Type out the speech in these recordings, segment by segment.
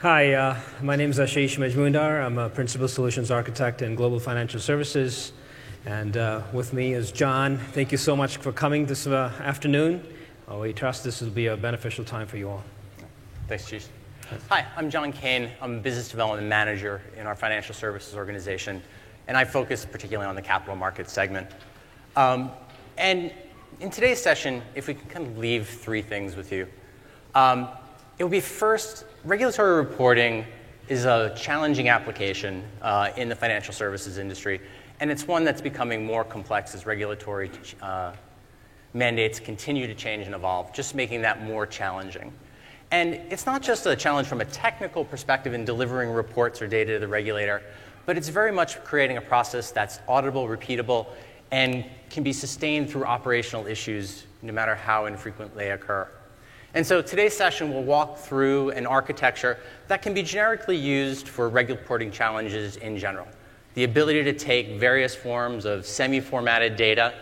Hi, uh, my name is Ashish Majmundar. I'm a Principal Solutions Architect in Global Financial Services. And uh, with me is John. Thank you so much for coming this uh, afternoon. Uh, we trust this will be a beneficial time for you all. Thanks, Ashish. Hi, I'm John Kane. I'm a Business Development Manager in our Financial Services organization, and I focus particularly on the capital markets segment. Um, and in today's session, if we can kind of leave three things with you. Um, it will be first, regulatory reporting is a challenging application uh, in the financial services industry, and it's one that's becoming more complex as regulatory uh, mandates continue to change and evolve, just making that more challenging. And it's not just a challenge from a technical perspective in delivering reports or data to the regulator, but it's very much creating a process that's auditable, repeatable, and can be sustained through operational issues no matter how infrequent they occur. And so today's session will walk through an architecture that can be generically used for reporting challenges in general. The ability to take various forms of semi formatted data,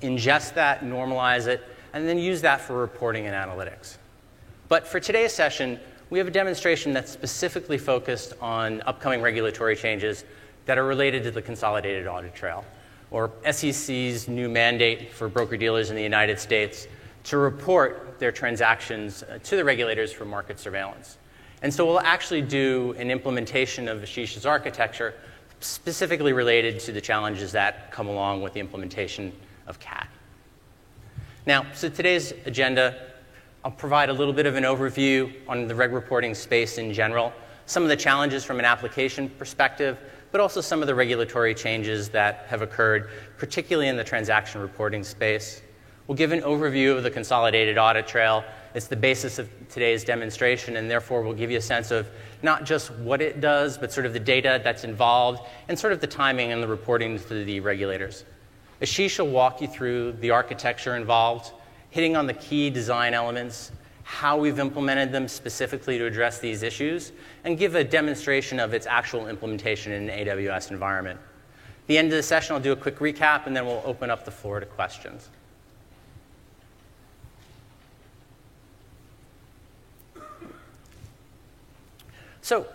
ingest that, normalize it, and then use that for reporting and analytics. But for today's session, we have a demonstration that's specifically focused on upcoming regulatory changes that are related to the consolidated audit trail, or SEC's new mandate for broker dealers in the United States to report their transactions uh, to the regulators for market surveillance. And so we'll actually do an implementation of Ashish's architecture specifically related to the challenges that come along with the implementation of CAT. Now, so today's agenda, I'll provide a little bit of an overview on the reg reporting space in general, some of the challenges from an application perspective, but also some of the regulatory changes that have occurred, particularly in the transaction reporting space. We'll give an overview of the consolidated audit trail. It's the basis of today's demonstration, and therefore we'll give you a sense of not just what it does, but sort of the data that's involved and sort of the timing and the reporting to the regulators. Ashish will walk you through the architecture involved, hitting on the key design elements, how we've implemented them specifically to address these issues, and give a demonstration of its actual implementation in an AWS environment. At the end of the session, I'll do a quick recap, and then we'll open up the floor to questions. So,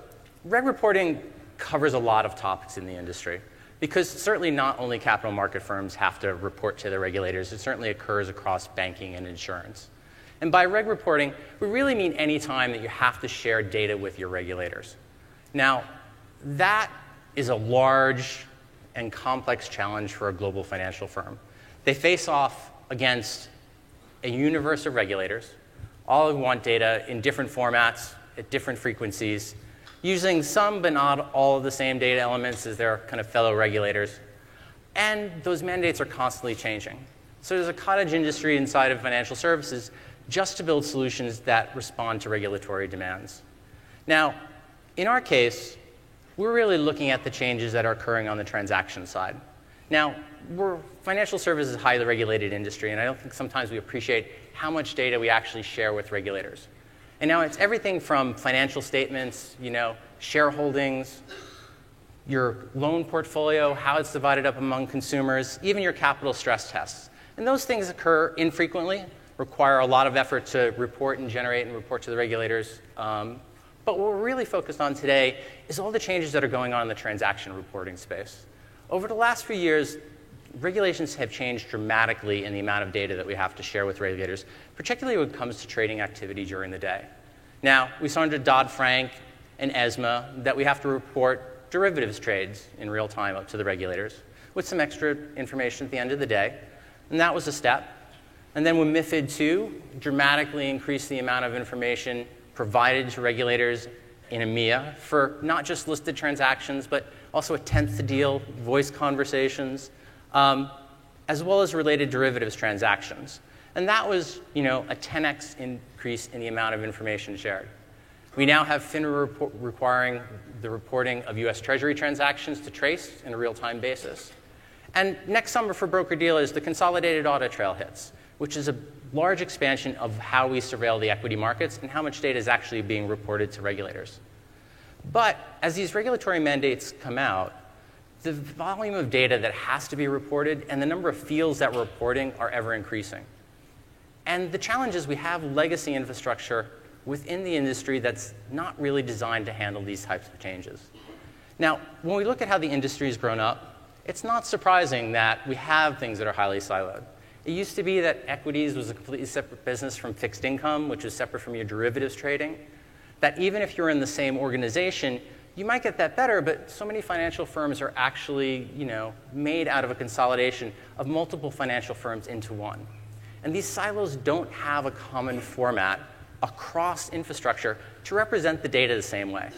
reg reporting covers a lot of topics in the industry because certainly not only capital market firms have to report to their regulators, it certainly occurs across banking and insurance. And by reg reporting, we really mean any time that you have to share data with your regulators. Now, that is a large and complex challenge for a global financial firm. They face off against a universe of regulators, all who want data in different formats, at different frequencies, using some but not all of the same data elements as their kind of fellow regulators. And those mandates are constantly changing. So there's a cottage industry inside of financial services just to build solutions that respond to regulatory demands. Now, in our case, we're really looking at the changes that are occurring on the transaction side. Now, we're financial services is a highly regulated industry, and I don't think sometimes we appreciate how much data we actually share with regulators. And now it's everything from financial statements, you know, shareholdings, your loan portfolio, how it's divided up among consumers, even your capital stress tests. And those things occur infrequently, require a lot of effort to report and generate and report to the regulators. Um, but what we're really focused on today is all the changes that are going on in the transaction reporting space. Over the last few years, regulations have changed dramatically in the amount of data that we have to share with regulators, particularly when it comes to trading activity during the day. Now, we saw under Dodd Frank and ESMA that we have to report derivatives trades in real time up to the regulators with some extra information at the end of the day. And that was a step. And then when MIFID II dramatically increased the amount of information provided to regulators in EMEA for not just listed transactions, but also a tenth deal, voice conversations, um, as well as related derivatives transactions. And that was, you know, a 10x increase in the amount of information shared. We now have FINRA report requiring the reporting of US Treasury transactions to TRACE in a real time basis. And next summer for broker dealers, the consolidated audit trail hits, which is a large expansion of how we surveil the equity markets and how much data is actually being reported to regulators. But as these regulatory mandates come out, the volume of data that has to be reported and the number of fields that we're reporting are ever increasing. And the challenge is we have legacy infrastructure within the industry that's not really designed to handle these types of changes. Now, when we look at how the industry has grown up, it's not surprising that we have things that are highly siloed. It used to be that equities was a completely separate business from fixed income, which was separate from your derivatives trading. That even if you're in the same organization, you might get that better, but so many financial firms are actually, you know, made out of a consolidation of multiple financial firms into one. And these silos don't have a common format across infrastructure to represent the data the same way.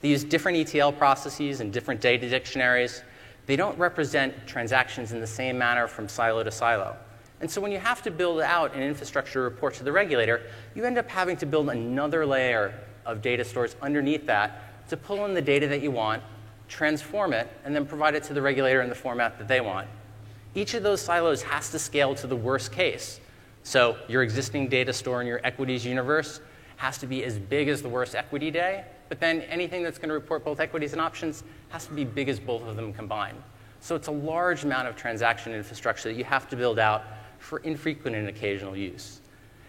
They use different ETL processes and different data dictionaries. They don't represent transactions in the same manner from silo to silo. And so when you have to build out an infrastructure report to the regulator, you end up having to build another layer of data stores underneath that to pull in the data that you want, transform it, and then provide it to the regulator in the format that they want. Each of those silos has to scale to the worst case. So your existing data store in your equities universe has to be as big as the worst equity day, but then anything that's going to report both equities and options has to be big as both of them combined. So it's a large amount of transaction infrastructure that you have to build out for infrequent and occasional use.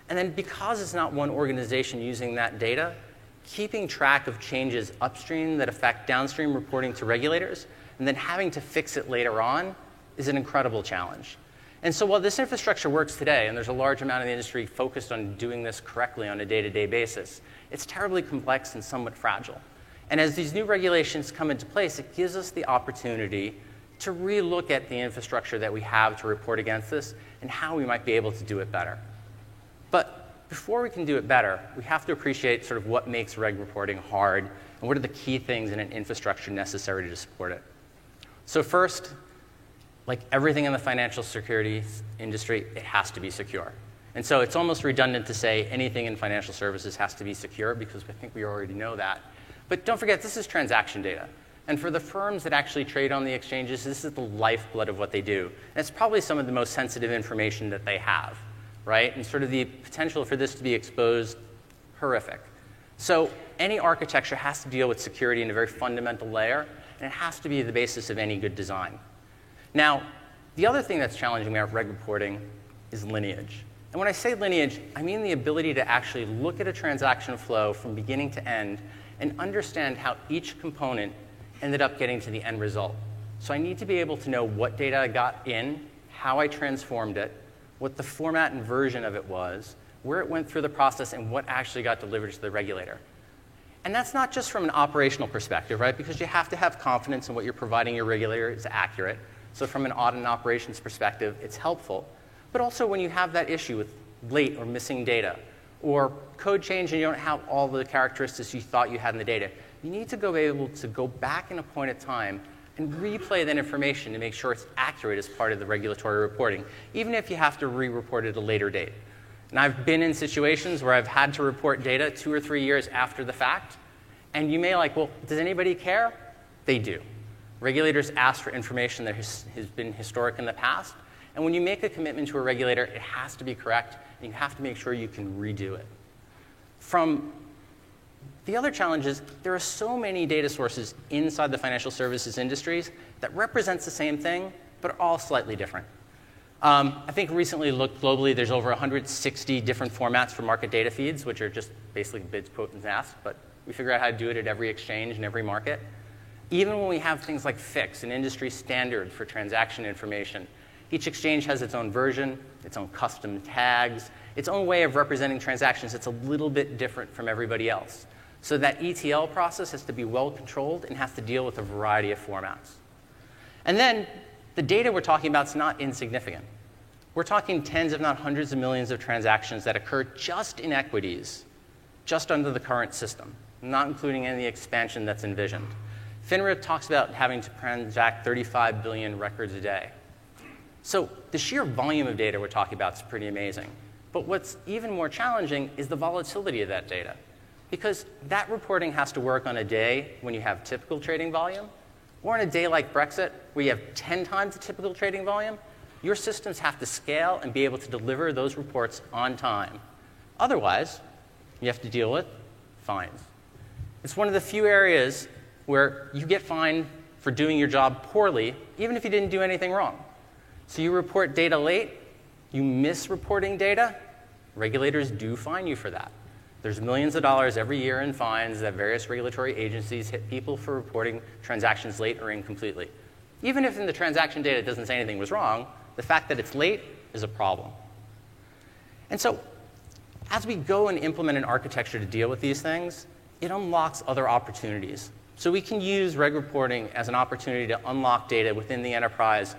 And then because it's not one organization using that data, keeping track of changes upstream that affect downstream reporting to regulators and then having to fix it later on is an incredible challenge. And so while this infrastructure works today, and there's a large amount of the industry focused on doing this correctly on a day-to-day basis, it's terribly complex and somewhat fragile. And as these new regulations come into place, it gives us the opportunity to relook at the infrastructure that we have to report against this and how we might be able to do it better. But before we can do it better, we have to appreciate sort of what makes reg reporting hard and what are the key things in an infrastructure necessary to support it. So first, like everything in the financial security industry, it has to be secure. And so it's almost redundant to say anything in financial services has to be secure because I think we already know that. But don't forget, this is transaction data. And for the firms that actually trade on the exchanges, this is the lifeblood of what they do. And it's probably some of the most sensitive information that they have right? And sort of the potential for this to be exposed, horrific. So any architecture has to deal with security in a very fundamental layer, and it has to be the basis of any good design. Now, the other thing that's challenging about reg reporting is lineage. And when I say lineage, I mean the ability to actually look at a transaction flow from beginning to end and understand how each component ended up getting to the end result. So I need to be able to know what data I got in, how I transformed it, what the format and version of it was, where it went through the process, and what actually got delivered to the regulator. And that's not just from an operational perspective, right? Because you have to have confidence in what you're providing your regulator is accurate. So from an audit and operations perspective, it's helpful. But also when you have that issue with late or missing data, or code change and you don't have all the characteristics you thought you had in the data, you need to go be able to go back in a point of time and replay that information to make sure it's accurate as part of the regulatory reporting, even if you have to re report at a later date. And I've been in situations where I've had to report data two or three years after the fact, and you may like, well, does anybody care? They do. Regulators ask for information that has, has been historic in the past, and when you make a commitment to a regulator, it has to be correct, and you have to make sure you can redo it. From the other challenge is there are so many data sources inside the financial services industries that represents the same thing, but all slightly different. Um, I think recently looked globally, there's over 160 different formats for market data feeds, which are just basically bids, quotes, and ask, but we figure out how to do it at every exchange and every market. Even when we have things like FIX, an industry standard for transaction information, each exchange has its own version, its own custom tags, its own way of representing transactions that's a little bit different from everybody else. So that ETL process has to be well controlled and has to deal with a variety of formats. And then the data we're talking about is not insignificant. We're talking tens, if not hundreds of millions of transactions that occur just in equities, just under the current system, not including any expansion that's envisioned. FINRA talks about having to transact 35 billion records a day. So the sheer volume of data we're talking about is pretty amazing. But what's even more challenging is the volatility of that data. Because that reporting has to work on a day when you have typical trading volume, or on a day like Brexit, where you have 10 times the typical trading volume. Your systems have to scale and be able to deliver those reports on time. Otherwise, you have to deal with fines. It's one of the few areas where you get fined for doing your job poorly, even if you didn't do anything wrong. So you report data late, you miss reporting data, regulators do fine you for that. There's millions of dollars every year in fines that various regulatory agencies hit people for reporting transactions late or incompletely. Even if in the transaction data it doesn't say anything was wrong, the fact that it's late is a problem. And so, as we go and implement an architecture to deal with these things, it unlocks other opportunities. So we can use reg reporting as an opportunity to unlock data within the enterprise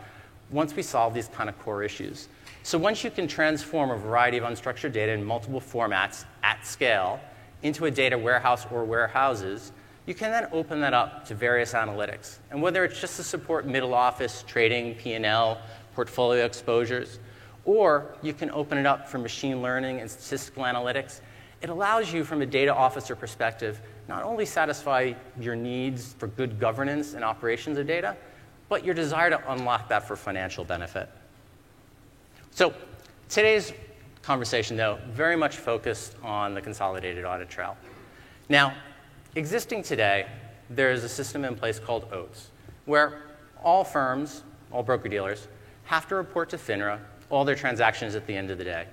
once we solve these kind of core issues. So once you can transform a variety of unstructured data in multiple formats at scale into a data warehouse or warehouses, you can then open that up to various analytics. And whether it's just to support middle office, trading, P&L, portfolio exposures, or you can open it up for machine learning and statistical analytics, it allows you from a data officer perspective not only satisfy your needs for good governance and operations of data, but your desire to unlock that for financial benefit. So today's conversation, though, very much focused on the consolidated audit trail. Now, existing today, there is a system in place called OATS, where all firms, all broker dealers, have to report to FINRA all their transactions at the end of the day.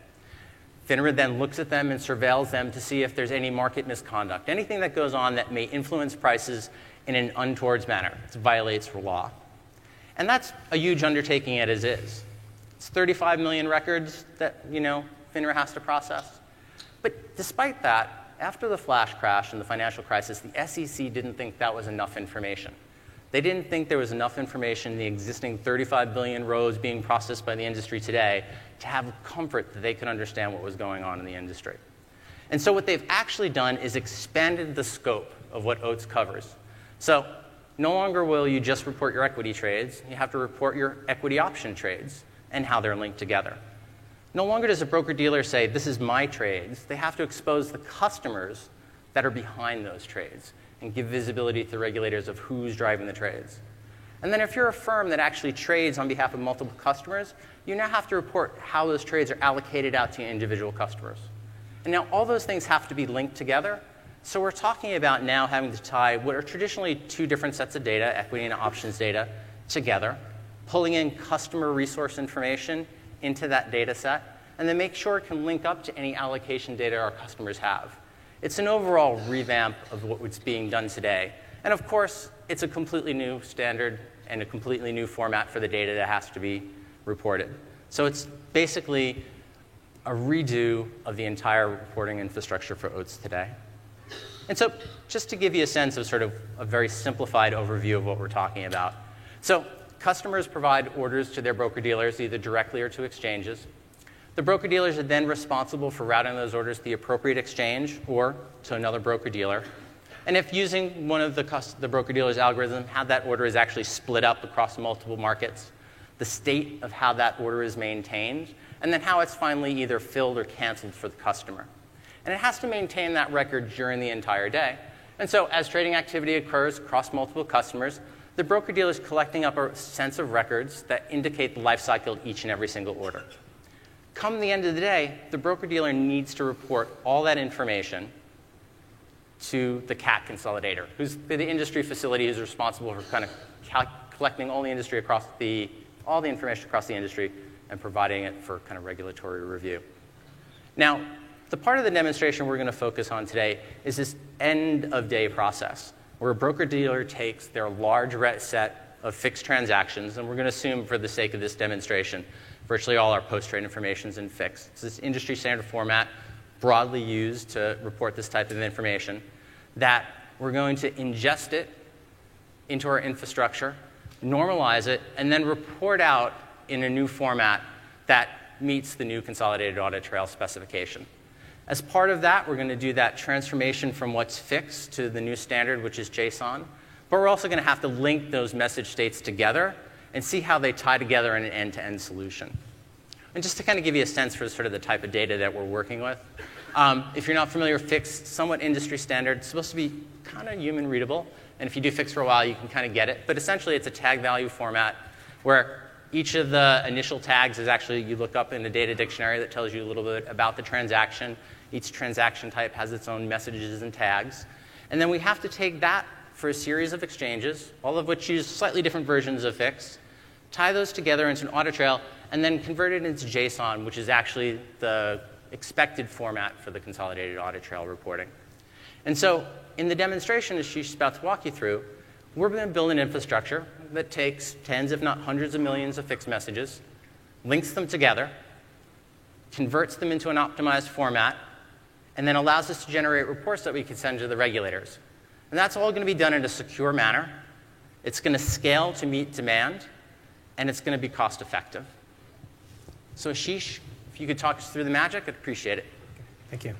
FINRA then looks at them and surveils them to see if there's any market misconduct, anything that goes on that may influence prices in an untoward manner. It violates law. And that's a huge undertaking as is. It's 35 million records that, you know, FINRA has to process. But despite that, after the flash crash and the financial crisis, the SEC didn't think that was enough information. They didn't think there was enough information in the existing 35 billion rows being processed by the industry today to have comfort that they could understand what was going on in the industry. And so, what they've actually done is expanded the scope of what OATS covers. So, no longer will you just report your equity trades, you have to report your equity option trades and how they're linked together. No longer does a broker dealer say, This is my trades. They have to expose the customers that are behind those trades and give visibility to the regulators of who's driving the trades. And then, if you're a firm that actually trades on behalf of multiple customers, you now have to report how those trades are allocated out to individual customers. And now, all those things have to be linked together. So, we're talking about now having to tie what are traditionally two different sets of data, equity and options data, together, pulling in customer resource information into that data set, and then make sure it can link up to any allocation data our customers have. It's an overall revamp of what's being done today. And of course, it's a completely new standard and a completely new format for the data that has to be reported. So it's basically a redo of the entire reporting infrastructure for OATS today. And so, just to give you a sense of sort of a very simplified overview of what we're talking about. So, Customers provide orders to their broker dealers, either directly or to exchanges. The broker dealers are then responsible for routing those orders to the appropriate exchange or to another broker dealer. And if using one of the, the broker dealer's algorithms, how that order is actually split up across multiple markets, the state of how that order is maintained, and then how it's finally either filled or canceled for the customer. And it has to maintain that record during the entire day. And so, as trading activity occurs across multiple customers, the broker dealer is collecting up a sense of records that indicate the life cycle of each and every single order. Come the end of the day, the broker dealer needs to report all that information to the CAT consolidator, who's the industry facility who's responsible for kind of cal- collecting all the industry across the all the information across the industry and providing it for kind of regulatory review. Now, the part of the demonstration we're going to focus on today is this end of day process where a broker dealer takes their large set of FIX transactions, and we're going to assume for the sake of this demonstration, virtually all our post trade information is in FIX. It's this industry standard format broadly used to report this type of information that we're going to ingest it into our infrastructure, normalize it, and then report out in a new format that meets the new consolidated audit trail specification. As part of that, we're going to do that transformation from what's FIX to the new standard, which is JSON. But we're also going to have to link those message states together and see how they tie together in an end to end solution. And just to kind of give you a sense for sort of the type of data that we're working with, um, if you're not familiar FIX, somewhat industry standard, it's supposed to be kind of human readable. And if you do FIX for a while, you can kind of get it. But essentially, it's a tag value format where each of the initial tags is actually you look up in a data dictionary that tells you a little bit about the transaction. Each transaction type has its own messages and tags. And then we have to take that for a series of exchanges, all of which use slightly different versions of FIX, tie those together into an audit trail, and then convert it into JSON, which is actually the expected format for the consolidated audit trail reporting. And so, in the demonstration, Ashish's about to walk you through, we're going to build an infrastructure that takes tens, if not hundreds of millions of FIX messages, links them together, converts them into an optimized format, and then allows us to generate reports that we can send to the regulators. And that's all going to be done in a secure manner. It's going to scale to meet demand, and it's going to be cost effective. So, Ashish, if you could talk us through the magic, I'd appreciate it. Thank you.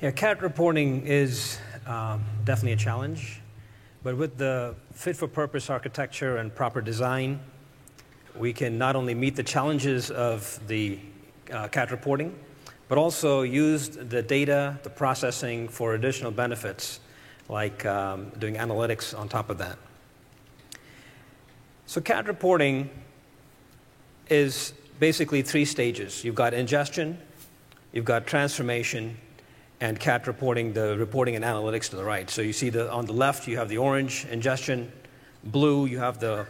Yeah, CAT reporting is um, definitely a challenge, but with the fit for purpose architecture and proper design, we can not only meet the challenges of the uh, CAT reporting, but also use the data, the processing for additional benefits, like um, doing analytics on top of that. So, CAT reporting is basically three stages you've got ingestion, you've got transformation, and CAT reporting, the reporting and analytics to the right. So, you see the, on the left, you have the orange ingestion, blue, you have the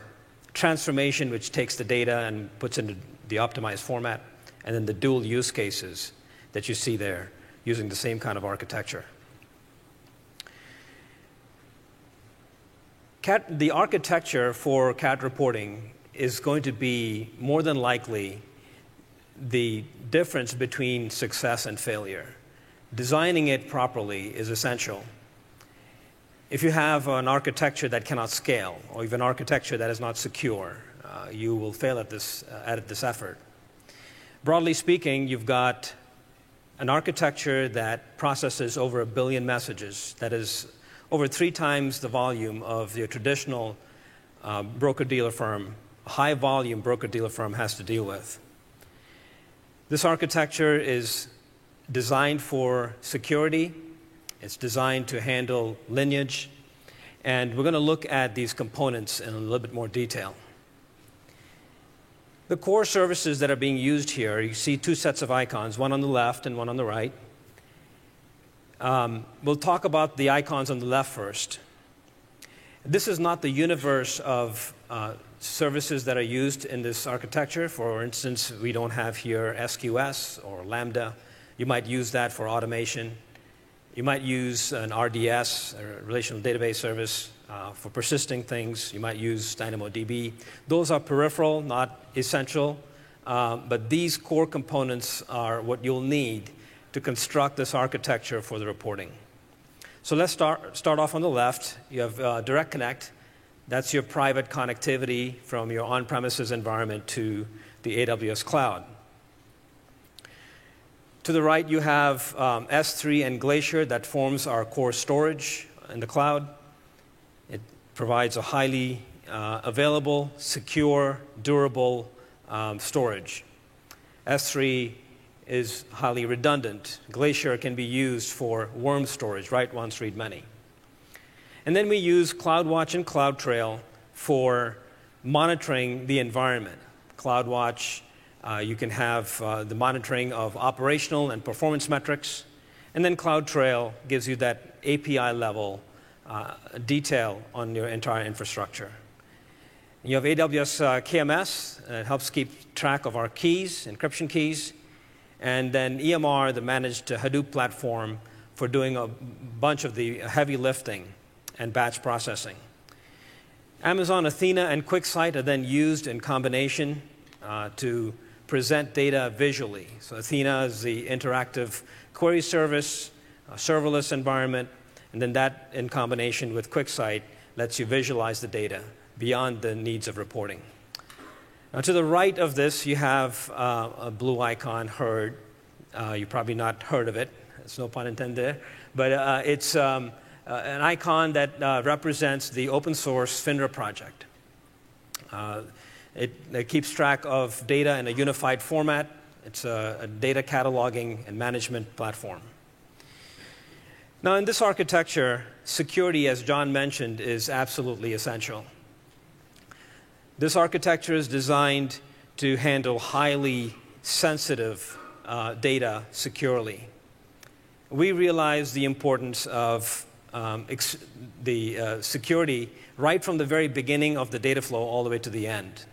transformation, which takes the data and puts into the optimized format, and then the dual use cases that you see there using the same kind of architecture. CAT, the architecture for CAT reporting is going to be more than likely the difference between success and failure. Designing it properly is essential. If you have an architecture that cannot scale, or even architecture that is not secure, uh, you will fail at this, uh, at this effort. Broadly speaking, you've got an architecture that processes over a billion messages, that is over three times the volume of your traditional uh, broker dealer firm, high volume broker dealer firm has to deal with. This architecture is designed for security it's designed to handle lineage, and we're going to look at these components in a little bit more detail. The core services that are being used here, you see two sets of icons, one on the left and one on the right. Um, we'll talk about the icons on the left first. This is not the universe of uh, services that are used in this architecture. For instance, we don't have here SQS or Lambda. You might use that for automation. You might use an RDS, a relational database service, uh, for persisting things. You might use DynamoDB. Those are peripheral, not essential, uh, but these core components are what you'll need to construct this architecture for the reporting. So let's start, start off on the left. You have uh, Direct Connect. That's your private connectivity from your on premises environment to the AWS cloud. To the right, you have um, S3 and Glacier that forms our core storage in the cloud. Provides a highly uh, available, secure, durable um, storage. S3 is highly redundant. Glacier can be used for worm storage, write once, read many. And then we use CloudWatch and CloudTrail for monitoring the environment. CloudWatch uh, you can have uh, the monitoring of operational and performance metrics. And then CloudTrail gives you that API level uh, detail on your entire infrastructure. You have AWS uh, KMS, it helps keep track of our keys, encryption keys. And then EMR, the managed Hadoop platform, for doing a bunch of the heavy lifting and batch processing. Amazon Athena and QuickSight are then used in combination uh, to present data visually. So Athena is the interactive query service, serverless environment, and then that in combination with QuickSight lets you visualize the data beyond the needs of reporting. Now, to the right of this, you have uh, a blue icon, HERD. Uh, you probably not heard of it. There's no pun intended. But uh, it's um, uh, an icon that uh, represents the open source FINRA project. Uh, it, it, keeps track of data in a unified format. It's a, a data cataloging and management platform. Now, in this architecture, security, as John mentioned, is absolutely essential. This architecture is designed to handle highly sensitive uh, data securely. We realize the importance of um, the uh, security right from the very beginning of the data flow all the way to the end.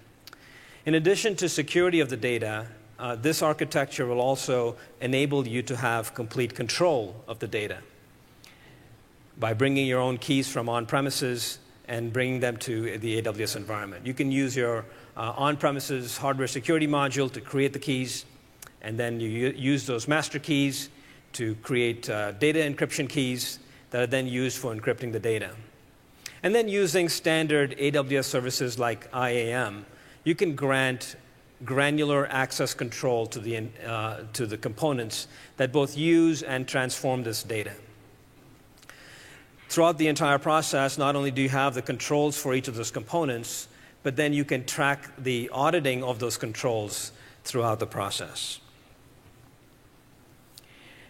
In addition to security of the data, uh, this architecture will also enable you to have complete control of the data by bringing your own keys from on premises and bringing them to the AWS environment. You can use your uh, on premises hardware security module to create the keys, and then you use those master keys to create uh, data encryption keys that are then used for encrypting the data. And then using standard AWS services like IAM, you can grant granular access control to the, uh, to the components that both use and transform this data. Throughout the entire process, not only do you have the controls for each of those components, but then you can track the auditing of those controls throughout the process.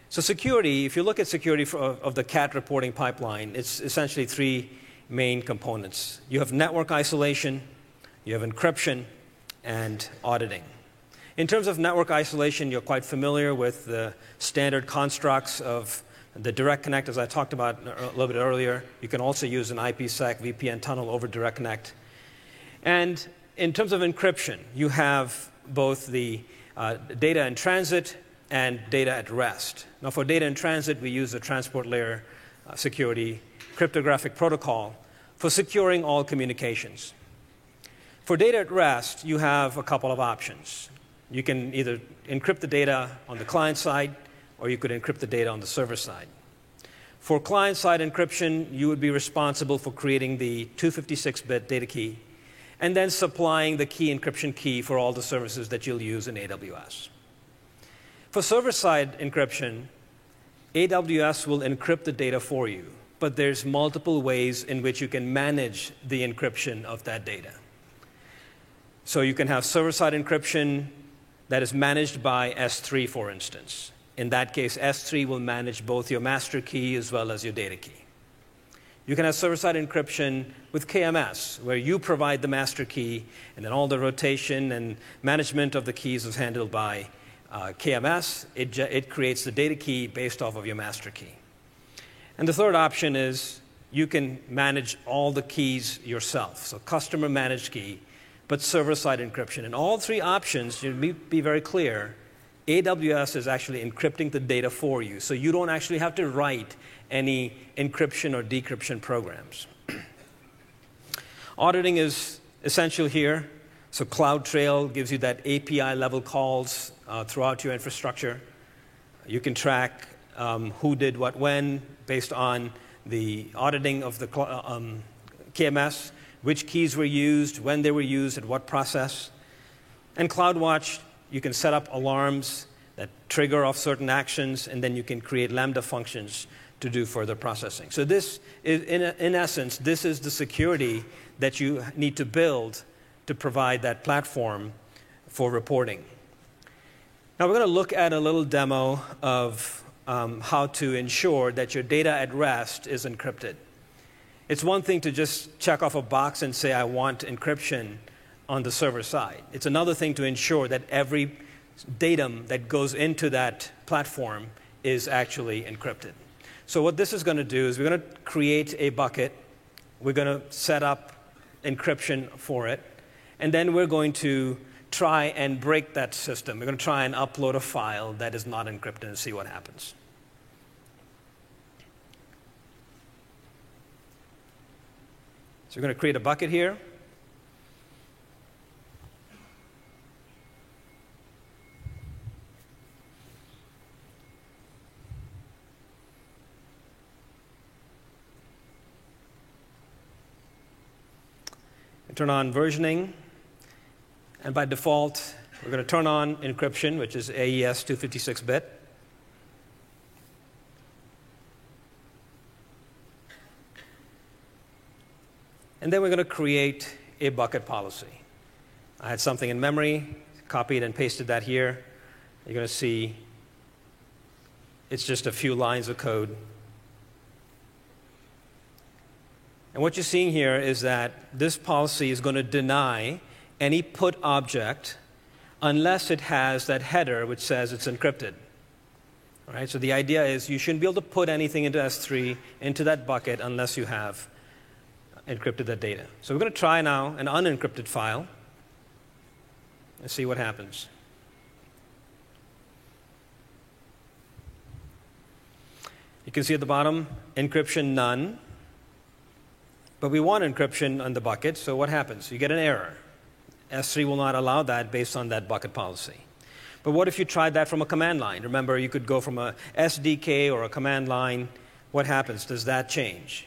So, security, if you look at security for, of the CAT reporting pipeline, it's essentially three main components. You have network isolation, you have encryption, and auditing. In terms of network isolation, you're quite familiar with the standard constructs of the direct connect, as I talked about a little bit earlier. You can also use an IPsec VPN tunnel over direct connect. And in terms of encryption, you have both the uh, data in transit and data at rest. Now, for data in transit, we use the transport layer uh, security cryptographic protocol for securing all communications. For data at rest, you have a couple of options. You can either encrypt the data on the client side, or you could encrypt the data on the server side. For client side encryption, you would be responsible for creating the 256 bit data key and then supplying the key encryption key for all the services that you'll use in AWS. For server side encryption, AWS will encrypt the data for you but there's multiple ways in which you can manage the encryption of that data. So you can have server-side encryption that is managed by S3, for instance. In that case, S3 will manage both your master key as well as your data key. You can have server-side encryption with KMS, where you provide the master key, and then all the rotation and management of the keys is handled by uh, KMS. It, it creates the data key based off of your master key. And the third option is you can manage all the keys yourself. So, customer managed key, but server side encryption. And all three options, you be very clear, AWS is actually encrypting the data for you. So, you don't actually have to write any encryption or decryption programs. Auditing is essential here. So, CloudTrail gives you that API level calls uh, throughout your infrastructure. You can track um, who did what when, based on the auditing of the uh, um, KMS, which keys were used, when they were used, at what process. And CloudWatch, you can set up alarms that trigger off certain actions, and then you can create Lambda functions to do further processing. So, this is, in, in essence, this is the security that you need to build to provide that platform for reporting. Now, we're going to look at a little demo of um, how to ensure that your data at rest is encrypted. It's one thing to just check off a box and say, I want encryption on the server side. It's another thing to ensure that every datum that goes into that platform is actually encrypted. So, what this is going to do is we're going to create a bucket, we're going to set up encryption for it, and then we're going to try and break that system. We're going to try and upload a file that is not encrypted and see what happens. So we're going to create a bucket here. Turn on versioning. And by default, we're going to turn on encryption, which is AES 256 bit. And then we're going to create a bucket policy. I had something in memory, copied and pasted that here. You're going to see it's just a few lines of code. And what you're seeing here is that this policy is going to deny any put object unless it has that header which says it's encrypted. All right, so the idea is you shouldn't be able to put anything into S3 into that bucket unless you have encrypted that data. So we're going to try now an unencrypted file and see what happens. You can see at the bottom encryption none. But we want encryption on the bucket, so what happens? You get an error. S3 will not allow that based on that bucket policy. But what if you tried that from a command line? Remember, you could go from a SDK or a command line. What happens? Does that change?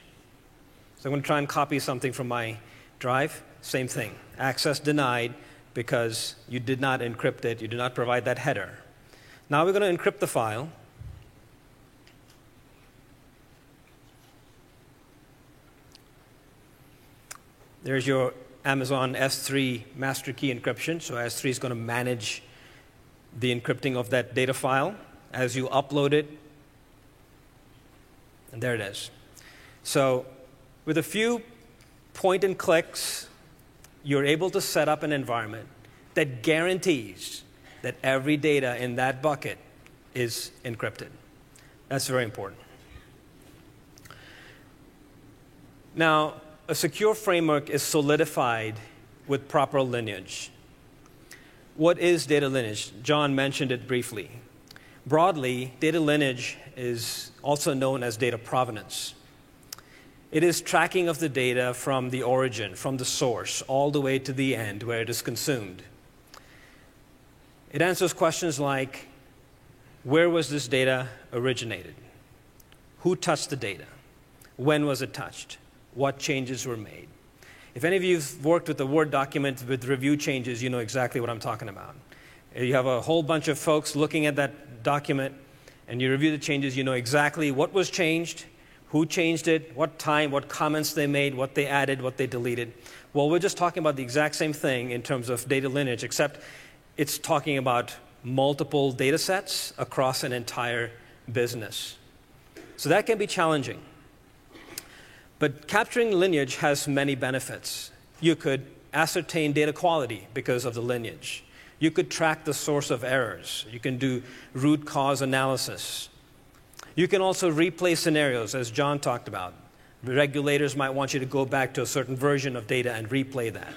So I'm going to try and copy something from my drive. Same thing. Access denied because you did not encrypt it, you did not provide that header. Now we're going to encrypt the file. There's your Amazon S3 master key encryption. So S3 is going to manage the encrypting of that data file as you upload it. And there it is. So with a few point and clicks, you're able to set up an environment that guarantees that every data in that bucket is encrypted. That's very important. Now, a secure framework is solidified with proper lineage. What is data lineage? John mentioned it briefly. Broadly, data lineage is also known as data provenance. It is tracking of the data from the origin, from the source, all the way to the end where it is consumed. It answers questions like where was this data originated? Who touched the data? When was it touched? What changes were made? If any of you have worked with a Word document with review changes, you know exactly what I'm talking about. You have a whole bunch of folks looking at that document, and you review the changes, you know exactly what was changed, who changed it, what time, what comments they made, what they added, what they deleted. Well, we're just talking about the exact same thing in terms of data lineage, except it's talking about multiple data sets across an entire business. So that can be challenging. But capturing lineage has many benefits. You could ascertain data quality because of the lineage. You could track the source of errors. You can do root cause analysis. You can also replay scenarios, as John talked about. Regulators might want you to go back to a certain version of data and replay that.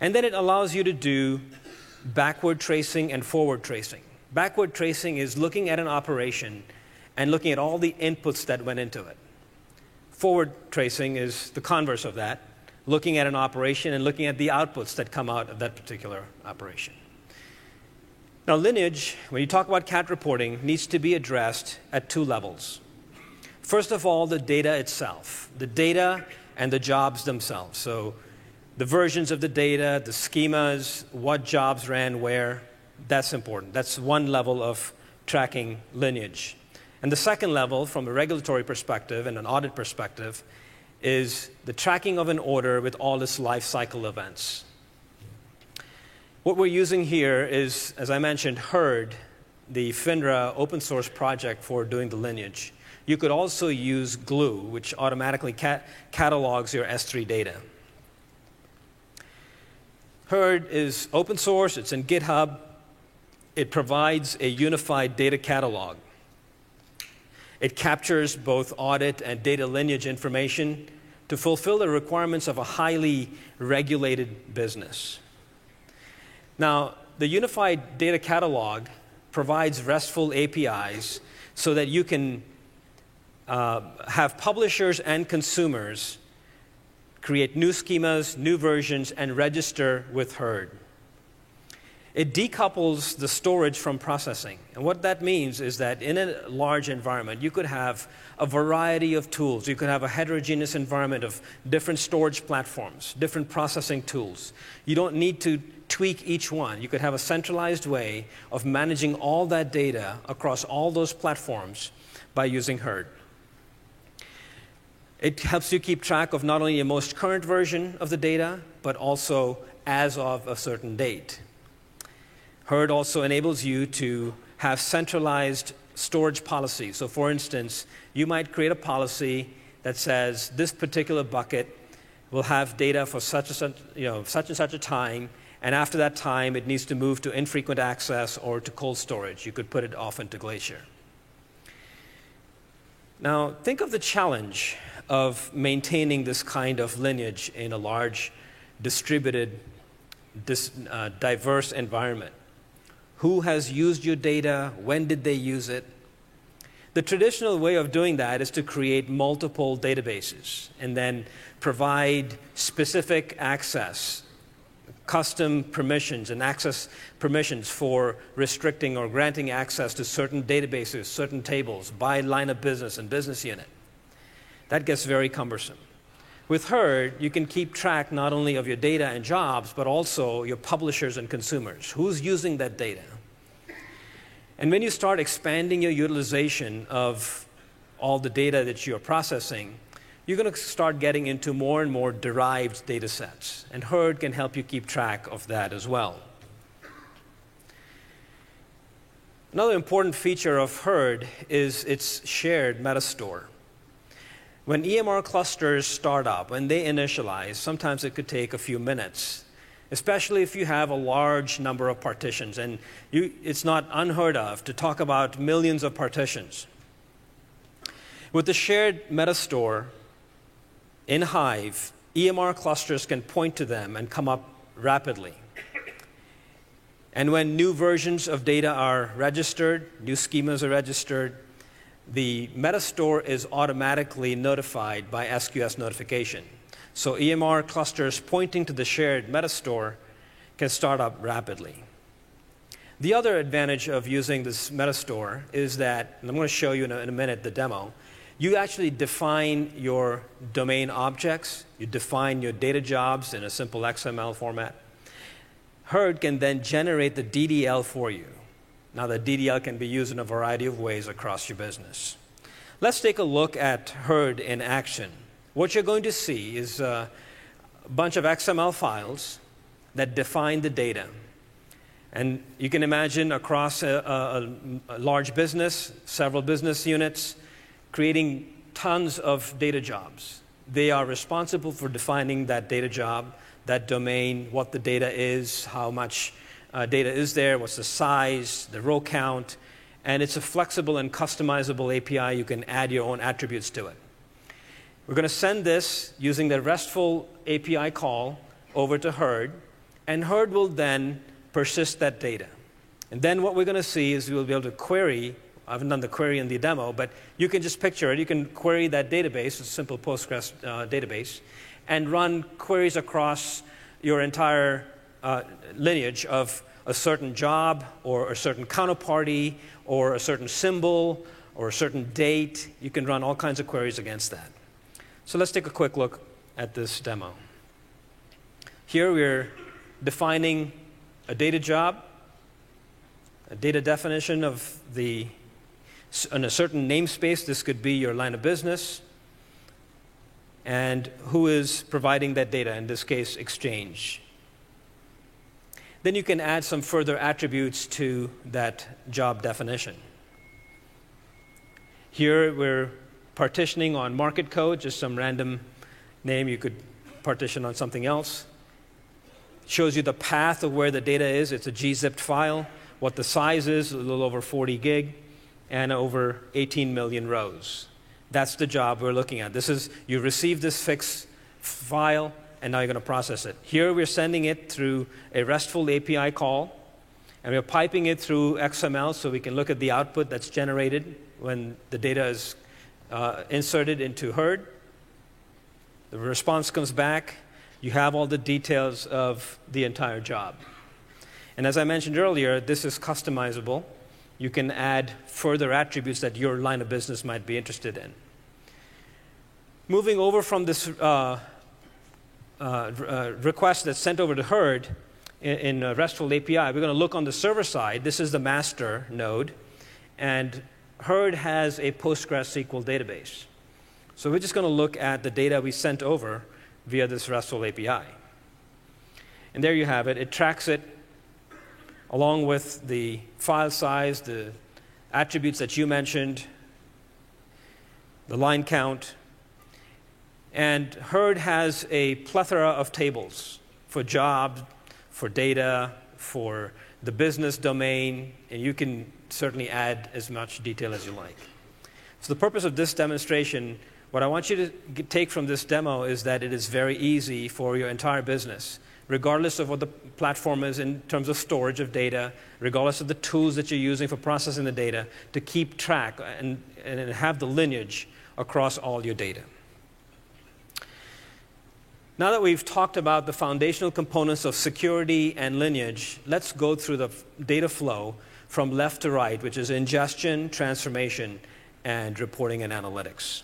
And then it allows you to do backward tracing and forward tracing. Backward tracing is looking at an operation and looking at all the inputs that went into it. Forward tracing is the converse of that, looking at an operation and looking at the outputs that come out of that particular operation. Now, lineage, when you talk about CAT reporting, needs to be addressed at two levels. First of all, the data itself, the data and the jobs themselves. So, the versions of the data, the schemas, what jobs ran where, that's important. That's one level of tracking lineage. And the second level, from a regulatory perspective and an audit perspective, is the tracking of an order with all its life cycle events. What we're using here is, as I mentioned, HERD, the FINRA open source project for doing the lineage. You could also use Glue, which automatically cat- catalogs your S3 data. HERD is open source, it's in GitHub. It provides a unified data catalog. It captures both audit and data lineage information to fulfill the requirements of a highly regulated business. Now, the Unified Data Catalog provides RESTful APIs so that you can uh, have publishers and consumers create new schemas, new versions, and register with HERD. It decouples the storage from processing. And what that means is that in a large environment, you could have a variety of tools. You could have a heterogeneous environment of different storage platforms, different processing tools. You don't need to tweak each one. You could have a centralized way of managing all that data across all those platforms by using HERD. It helps you keep track of not only the most current version of the data, but also as of a certain date. HERD also enables you to have centralized storage policies. So, for instance, you might create a policy that says this particular bucket will have data for such and such, you know, such and such a time, and after that time, it needs to move to infrequent access or to cold storage. You could put it off into Glacier. Now, think of the challenge of maintaining this kind of lineage in a large, distributed, dis, uh, diverse environment. Who has used your data? When did they use it? The traditional way of doing that is to create multiple databases and then provide specific access, custom permissions, and access permissions for restricting or granting access to certain databases, certain tables by line of business and business unit. That gets very cumbersome. With Herd, you can keep track not only of your data and jobs, but also your publishers and consumers. Who's using that data? And when you start expanding your utilization of all the data that you're processing, you're going to start getting into more and more derived data sets. And Herd can help you keep track of that as well. Another important feature of Herd is its shared metastore. When EMR clusters start up, when they initialize, sometimes it could take a few minutes especially if you have a large number of partitions. And you, it's not unheard of to talk about millions of partitions. With the shared metastore in Hive, EMR clusters can point to them and come up rapidly. And when new versions of data are registered, new schemas are registered, the metastore is automatically notified by SQS notification. So EMR clusters pointing to the shared metastore can start up rapidly. The other advantage of using this metastore is that, and I'm going to show you in a, in a minute the demo, you actually define your domain objects, you define your data jobs in a simple XML format. Herd can then generate the DDL for you. Now, the DDL can be used in a variety of ways across your business. Let's take a look at Herd in action. What you're going to see is a bunch of XML files that define the data. And you can imagine across a, a, a, large business, several business units, creating tons of data jobs. They are responsible for defining that data job, that domain, what the data is, how much uh, data is there, what's the size, the row count, and it's a flexible and customizable API. You can add your own attributes to it. We're going to send this using the RESTful API call over to Herd, and Herd will then persist that data. And then what we're going to see is we'll be able to query. I haven't done the query in the demo, but you can just picture it. You can query that database, a simple Postgres uh, database, and run queries across your entire uh, lineage of a certain job or a certain counterparty or a certain symbol or a certain date. You can run all kinds of queries against that. So let's take a quick look at this demo. Here we're defining a data job, a data definition of the in a certain namespace. This could be your line of business, and who is providing that data. In this case, Exchange. Then you can add some further attributes to that job definition. Here we're partitioning on market code, just some random name you could partition on something else. Shows you the path of where the data is. It's a gzipped file. What the size is, a little over 40 gig, and over 18 million rows. That's the job we're looking at. This is, you receive this FIX file, and now you're going to process it. Here we're sending it through a RESTful API call, and we're piping it through XML so we can look at the output that's generated when the data is uh, inserted into Herd. The response comes back. You have all the details of the entire job. And as I mentioned earlier, this is customizable. You can add further attributes that your line of business might be interested in. Moving over from this uh, Uh, uh, request that's sent over to Herd in, in uh, RESTful API, we're going to look on the server side. This is the master node. And Herd has a PostgreSQL database. So we're just going to look at the data we sent over via this RESTful API. And there you have it. It tracks it along with the file size, the attributes that you mentioned, the line count. And Herd has a plethora of tables for jobs, for data, for the business domain, and you can certainly add as much detail as you like. So the purpose of this demonstration, what I want you to take from this demo is that it is very easy for your entire business regardless of what the platform is in terms of storage of data, regardless of the tools that you're using for processing the data, to keep track and, and have the lineage across all your data. Now that we've talked about the foundational components of security and lineage, let's go through the data flow from left to right, which is ingestion, transformation, and reporting and analytics.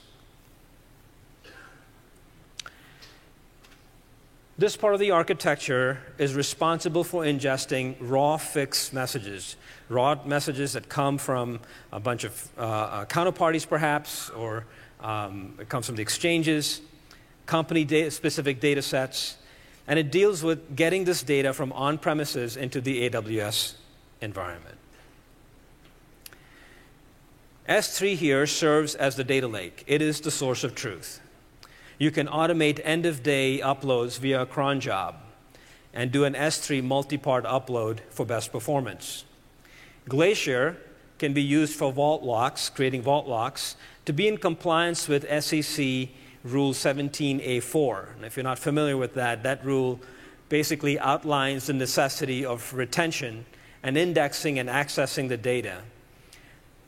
This part of the architecture is responsible for ingesting raw FIX messages, raw messages that come from a bunch of uh, uh, counterparties, perhaps, or um, it comes from the exchanges, company data, specific data sets, and it deals with getting this data from on premises into the AWS environment. S3 here serves as the data lake, it is the source of truth. You can automate end of day uploads via a cron job and do an S3 multi part upload for best performance. Glacier can be used for vault locks, creating vault locks, to be in compliance with SEC Rule 17A4. And if you're not familiar with that, that rule basically outlines the necessity of retention and indexing and accessing the data.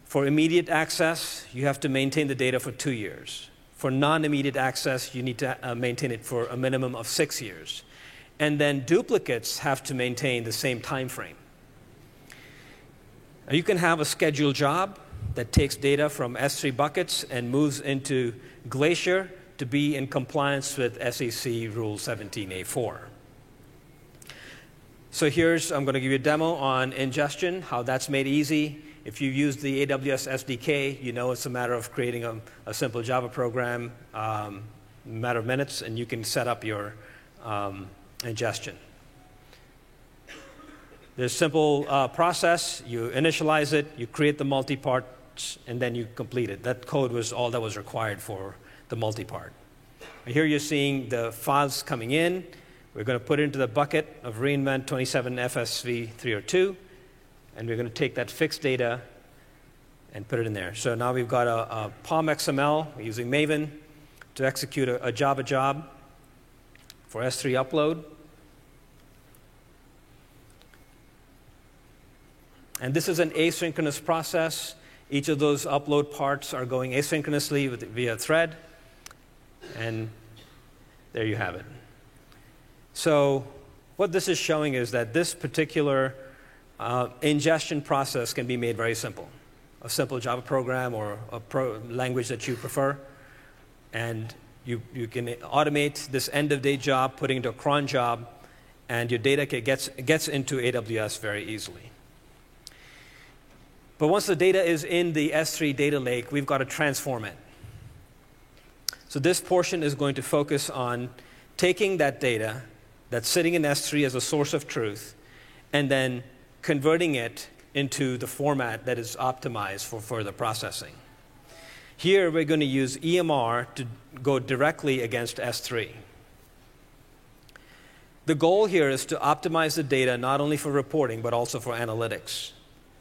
For immediate access, you have to maintain the data for two years. For non immediate access, you need to uh, maintain it for a minimum of six years. And then duplicates have to maintain the same time frame. You can have a scheduled job that takes data from S3 buckets and moves into Glacier to be in compliance with SEC Rule 17A4. So here's, I'm going to give you a demo on ingestion, how that's made easy. If you use the AWS SDK, you know it's a matter of creating a, a simple Java program, um, matter of minutes, and you can set up your um, ingestion. There's a simple uh, process. You initialize it, you create the multi-parts, and then you complete it. That code was all that was required for the multi-part. Here you're seeing the files coming in. We're going to put it into the bucket of re:Invent 27 FSV 302 and we're going to take that FIX data and put it in there. So now we've got a, a POM XML using Maven to execute a, a Java job for S3 upload. And this is an asynchronous process. Each of those upload parts are going asynchronously with, via thread. And there you have it. So, what this is showing is that this particular uh, ingestion process can be made very simple. A simple Java program or a pro language that you prefer. And you, you can automate this end of day job, putting into a cron job, and your data gets, gets into AWS very easily. But once the data is in the S3 data lake, we've got to transform it. So this portion is going to focus on taking that data that's sitting in S3 as a source of truth and then converting it into the format that is optimized for further processing. Here, we're going to use EMR to go directly against S3. The goal here is to optimize the data not only for reporting, but also for analytics.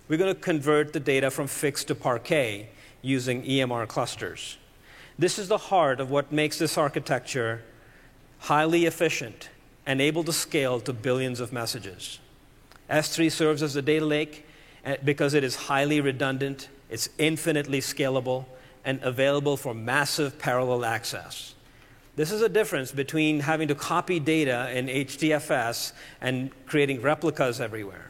We're going to convert the data from FIX to Parquet using EMR clusters. This is the heart of what makes this architecture highly efficient and able to scale to billions of messages. S3 serves as a data lake eh, because it is highly redundant, it's infinitely scalable, and available for massive parallel access. This is a difference between having to copy data in HDFS and creating replicas everywhere.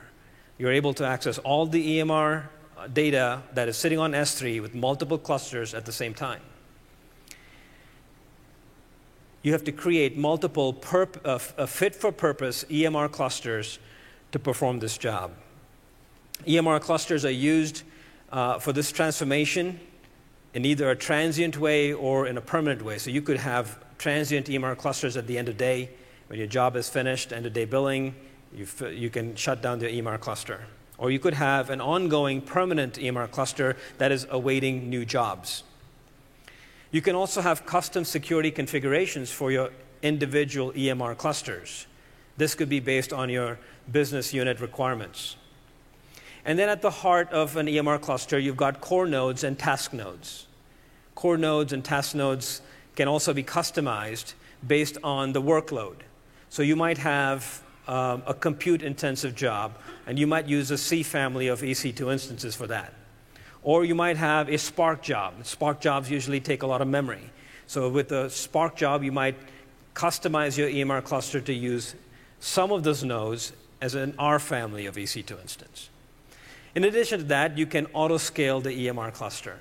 You're able to access all the EMR data that is sitting on S3 with multiple clusters at the same time. You have to create multiple perp- uh, uh fit for purpose EMR clusters to perform this job. EMR clusters are used uh, for this transformation in either a transient way or in a permanent way. So you could have transient EMR clusters at the end of day. When your job is finished, end of day billing, you, you can shut down the EMR cluster. Or you could have an ongoing permanent EMR cluster that is awaiting new jobs. You can also have custom security configurations for your individual EMR clusters. This could be based on your business unit requirements. And then at the heart of an EMR cluster, you've got core nodes and task nodes. Core nodes and task nodes can also be customized based on the workload. So you might have um, a compute intensive job, and you might use a C family of EC2 instances for that. Or you might have a Spark job. Spark jobs usually take a lot of memory. So with a Spark job, you might customize your EMR cluster to use some of those nodes as an R family of EC2 instance. In addition to that, you can auto scale the EMR cluster.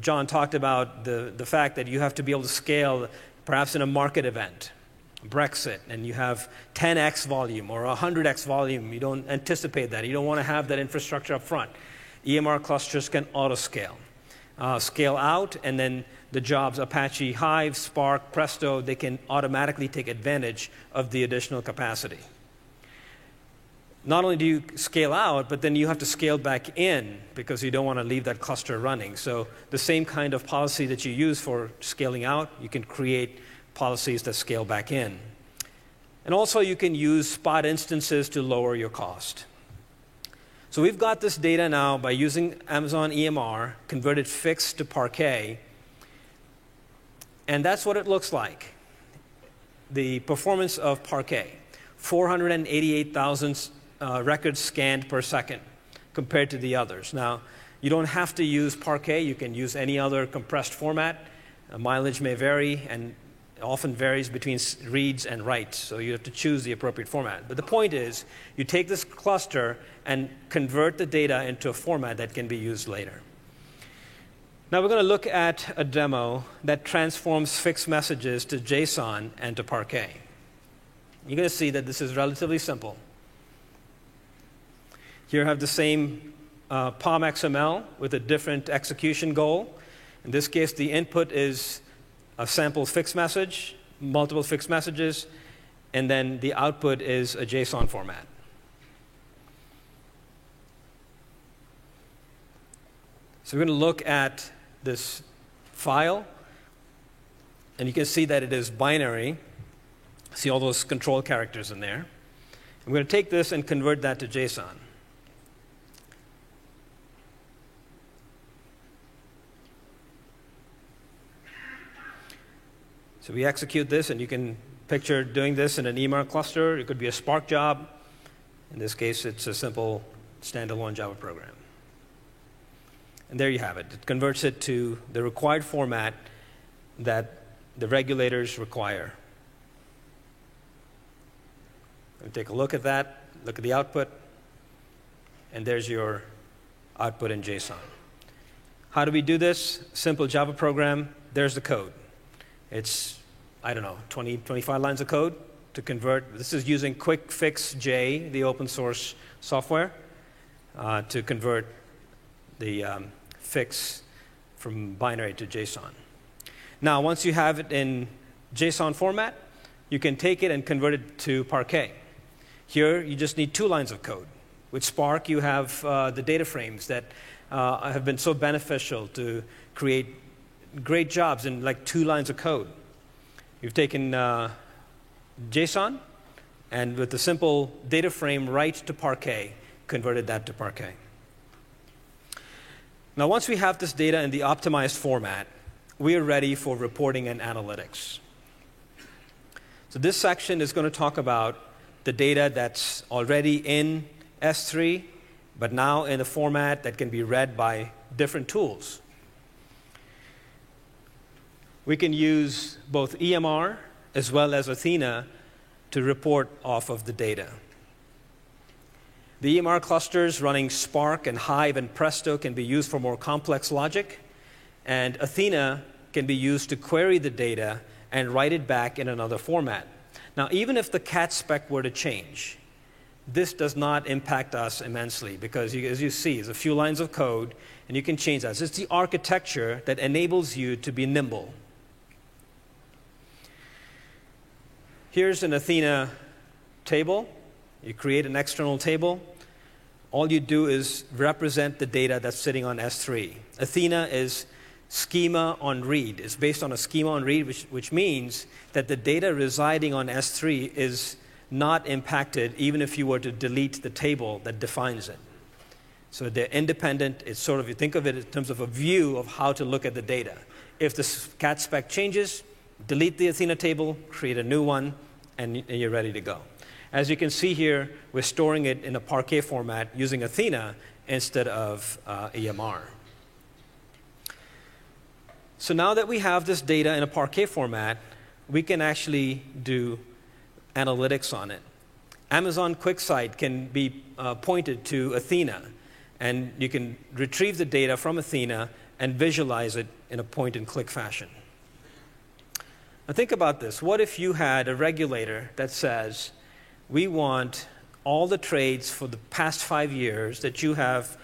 John talked about the, the fact that you have to be able to scale perhaps in a market event, Brexit, and you have 10x volume or 100x volume. You don't anticipate that. You don't want to have that infrastructure up front. EMR clusters can auto scale. Uh, scale out, and then the jobs Apache Hive, Spark, Presto, they can automatically take advantage of the additional capacity not only do you scale out, but then you have to scale back in because you don't want to leave that cluster running. So the same kind of policy that you use for scaling out, you can create policies that scale back in. And also you can use spot instances to lower your cost. So we've got this data now by using Amazon EMR, converted FIX to Parquet, and that's what it looks like. The performance of Parquet, 488,000 uh, records scanned per second compared to the others. Now, you don't have to use Parquet, you can use any other compressed format. Uh, mileage may vary and often varies between reads and writes, so you have to choose the appropriate format. But the point is, you take this cluster and convert the data into a format that can be used later. Now we're going to look at a demo that transforms FIX messages to JSON and to Parquet. You're going to see that this is relatively simple. Here I have the same uh, POM XML with a different execution goal. In this case, the input is a sample FIX message, multiple FIX messages, and then the output is a JSON format. So we're going to look at this file, and you can see that it is binary. See all those control characters in there. I'm going to take this and convert that to JSON. So we execute this, and you can picture doing this in an EMR cluster. It could be a Spark job. In this case, it's a simple standalone Java program. And there you have it. It converts it to the required format that the regulators require. And take a look at that, look at the output, and there's your output in JSON. How do we do this? Simple Java program, there's the code. It's, I don't know, 20, 25 lines of code to convert. This is using QuickFIX/J, the open source software, uh, to convert the um, FIX from binary to JSON. Now, once you have it in JSON format, you can take it and convert it to Parquet. Here, you just need two lines of code. With Spark, you have uh, the data frames that uh, have been so beneficial to create great jobs in like two lines of code. You've taken uh, JSON and with a simple data frame write to Parquet, converted that to Parquet. Now, once we have this data in the optimized format, we are ready for reporting and analytics. So, this section is going to talk about the data that's already in S3, but now in a format that can be read by different tools. We can use both EMR as well as Athena to report off of the data. The EMR clusters running Spark and Hive and Presto can be used for more complex logic, and Athena can be used to query the data and write it back in another format. Now, even if the CAT spec were to change, this does not impact us immensely because, you, as you see, there's a few lines of code and you can change that. So it's the architecture that enables you to be nimble. Here's an Athena table. You create an external table. All you do is represent the data that's sitting on S3. Athena is schema on read. It's based on a schema on read, which, which means that the data residing on S3 is not impacted even if you were to delete the table that defines it. So they're independent. It's sort of, you think of it in terms of a view of how to look at the data. If the CAT spec changes, delete the Athena table, create a new one, and, you're ready to go. As you can see here, we're storing it in a Parquet format using Athena instead of uh, EMR. So now that we have this data in a Parquet format, we can actually do analytics on it. Amazon QuickSight can be uh, pointed to Athena, and you can retrieve the data from Athena and visualize it in a point and click fashion. Now, think about this. What if you had a regulator that says, we want all the trades for the past five years that you have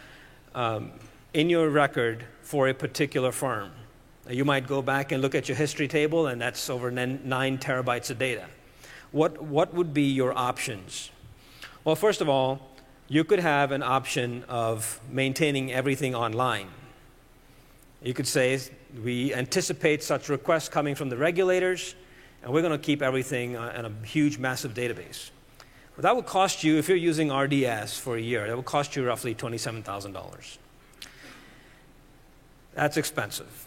um, in your record for a particular firm? You might go back and look at your history table, and that's over nine terabytes of data. What, what would be your options? Well, first of all, you could have an option of maintaining everything online. You could say, we anticipate such requests coming from the regulators, and we're going to keep everything uh, in a huge, massive database. That would cost you, if you're using RDS for a year, that would cost you roughly $27,000. That's expensive.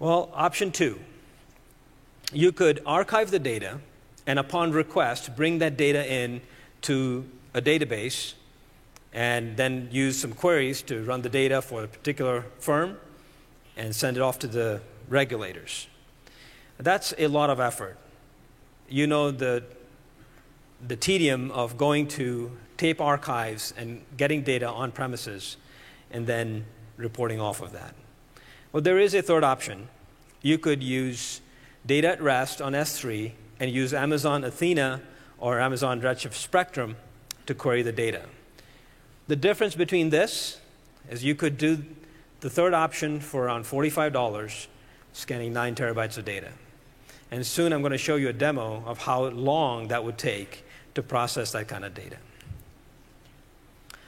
Well, option two you could archive the data and upon request bring that data in to a database and then use some queries to run the data for a particular firm and send it off to the regulators. That's a lot of effort. You know the, the tedium of going to tape archives and getting data on premises and then reporting off of that. Well, there is a third option. You could use data at rest on S3 and use Amazon Athena or Amazon Redshift Spectrum to query the data. The difference between this is you could do the third option for around $45, scanning 9 terabytes of data. And soon I'm going to show you a demo of how long that would take to process that kind of data.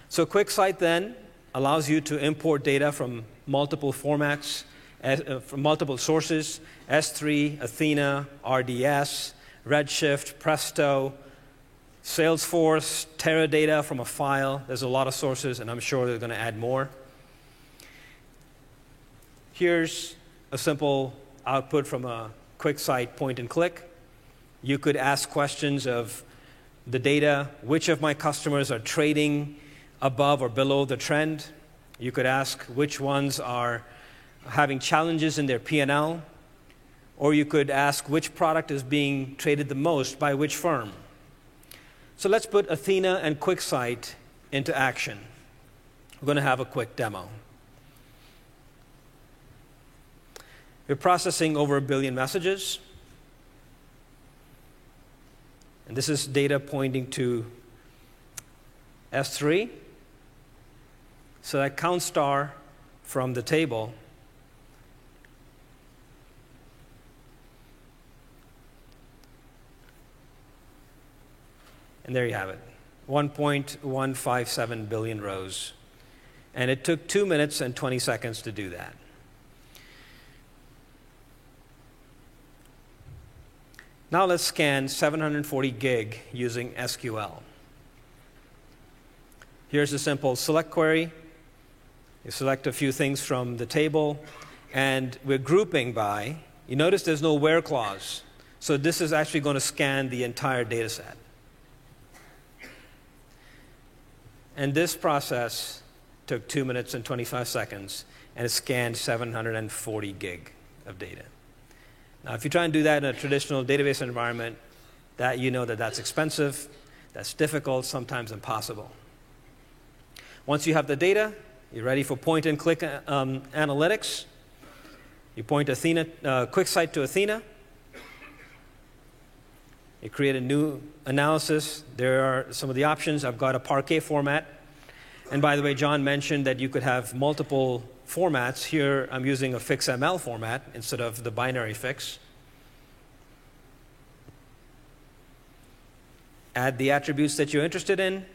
So QuickSight then allows you to import data from multiple formats uh, from multiple sources S3, Athena, RDS, Redshift, Presto, Salesforce, Teradata from a file. There's a lot of sources, and I'm sure they're going to add more. Here's a simple output from a QuickSight point and click. You could ask questions of the data, which of my customers are trading above or below the trend. You could ask which ones are having challenges in their P&L, or you could ask which product is being traded the most by which firm. So let's put Athena and QuickSight into action. We're going to have a quick demo. We're processing over a billion messages. And this is data pointing to S3. So that count star from the table And there you have it 1.157 billion rows. And it took two minutes and 20 seconds to do that. Now let's scan 740 gig using SQL. Here's a simple select query. You select a few things from the table, and we're grouping by. You notice there's no where clause. So this is actually going to scan the entire data set. And this process took 2 minutes and 25 seconds, and it scanned 740 gig of data. Now, if you try and do that in a traditional database environment, that you know that that's expensive, that's difficult, sometimes impossible. Once you have the data, you're ready for point and click um, analytics. You point Athena, uh, QuickSight to Athena. You create a new analysis. There are some of the options. I've got a Parquet format. And by the way, John mentioned that you could have multiple formats. Here I'm using a FIXML format instead of the binary FIX. Add the attributes that you're interested in.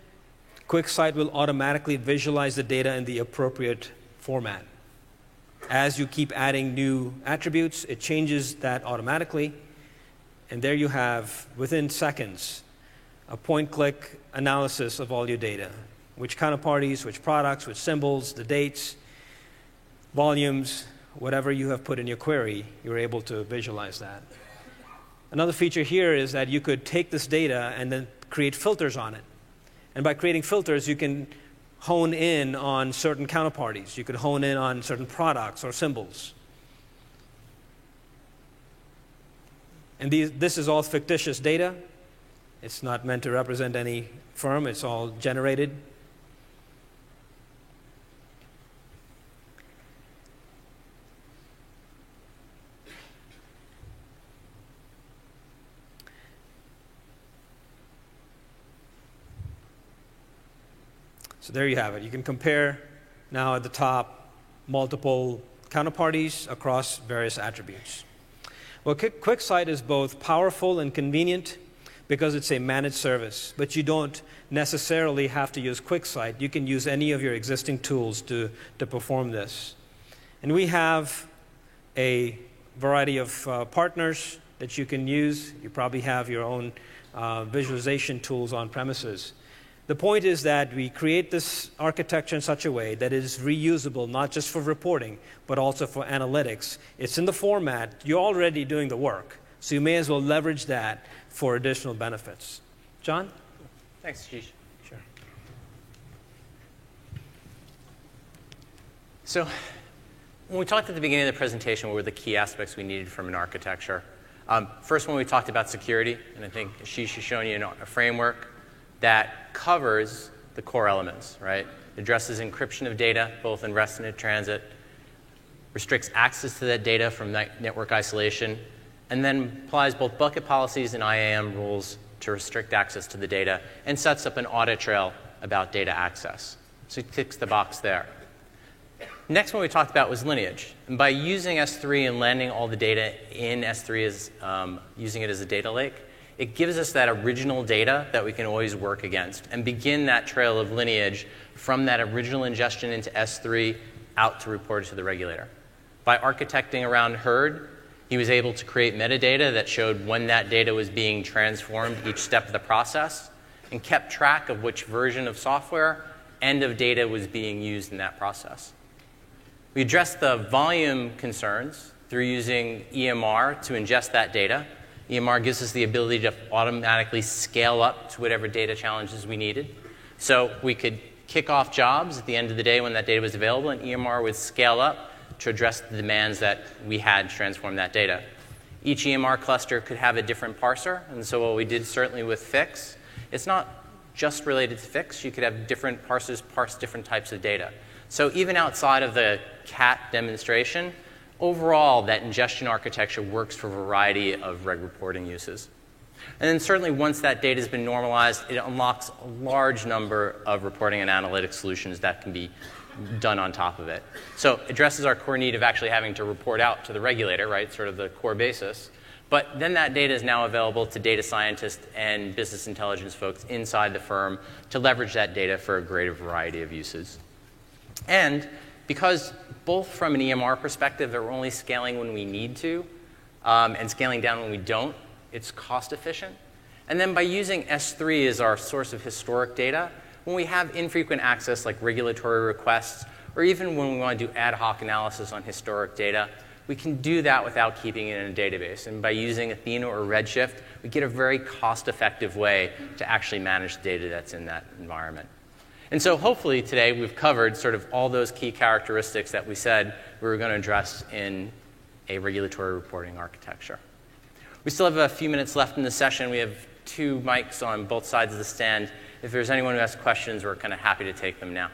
QuickSight will automatically visualize the data in the appropriate format. As you keep adding new attributes, it changes that automatically. And there you have, within seconds, a point click analysis of all your data which counterparties, which products, which symbols, the dates, volumes, whatever you have put in your query, you're able to visualize that. Another feature here is that you could take this data and then create filters on it. And by creating filters, you can hone in on certain counterparties. You could hone in on certain products or symbols. And these, this is all fictitious data. It's not meant to represent any firm, it's all generated. So there you have it. You can compare now at the top multiple counterparties across various attributes. Well, QuickSight is both powerful and convenient because it's a managed service, but you don't necessarily have to use QuickSight. You can use any of your existing tools to, to perform this. And we have a variety of uh, partners that you can use. You probably have your own uh, visualization tools on premises. The point is that we create this architecture in such a way that it is reusable, not just for reporting, but also for analytics. It's in the format, you're already doing the work, so you may as well leverage that for additional benefits. John? Thanks, Ashish. Sure. So, when we talked at the beginning of the presentation, what were the key aspects we needed from an architecture? Um, first one, we talked about security, and I think Ashish has shown you a framework that covers the core elements, right? Addresses encryption of data, both in rest and in transit, restricts access to that data from network isolation, and then applies both bucket policies and IAM rules to restrict access to the data, and sets up an audit trail about data access. So it ticks the box there. Next one we talked about was lineage. And by using S3 and landing all the data in S3 as um, using it as a data lake, it gives us that original data that we can always work against and begin that trail of lineage from that original ingestion into S3 out to report it to the regulator. By architecting around Herd, he was able to create metadata that showed when that data was being transformed each step of the process and kept track of which version of software and of data was being used in that process. We addressed the volume concerns through using EMR to ingest that data EMR gives us the ability to automatically scale up to whatever data challenges we needed. So we could kick off jobs at the end of the day when that data was available, and EMR would scale up to address the demands that we had to transform that data. Each EMR cluster could have a different parser, and so what we did certainly with FIX, it's not just related to FIX. You could have different parsers parse different types of data. So even outside of the CAT demonstration, overall, that ingestion architecture works for a variety of reg reporting uses. And then certainly once that data has been normalized, it unlocks a large number of reporting and analytic solutions that can be done on top of it. So it addresses our core need of actually having to report out to the regulator, right, sort of the core basis. But then that data is now available to data scientists and business intelligence folks inside the firm to leverage that data for a greater variety of uses. And because both from an EMR perspective, we're only scaling when we need to um, and scaling down when we don't, it's cost efficient. And then by using S3 as our source of historic data, when we have infrequent access like regulatory requests, or even when we want to do ad hoc analysis on historic data, we can do that without keeping it in a database. And by using Athena or Redshift, we get a very cost effective way to actually manage data that's in that environment. And so hopefully today we've covered sort of all those key characteristics that we said we were going to address in a regulatory reporting architecture. We still have a few minutes left in the session. We have two mics on both sides of the stand. If there's anyone who has questions, we're kind of happy to take them now.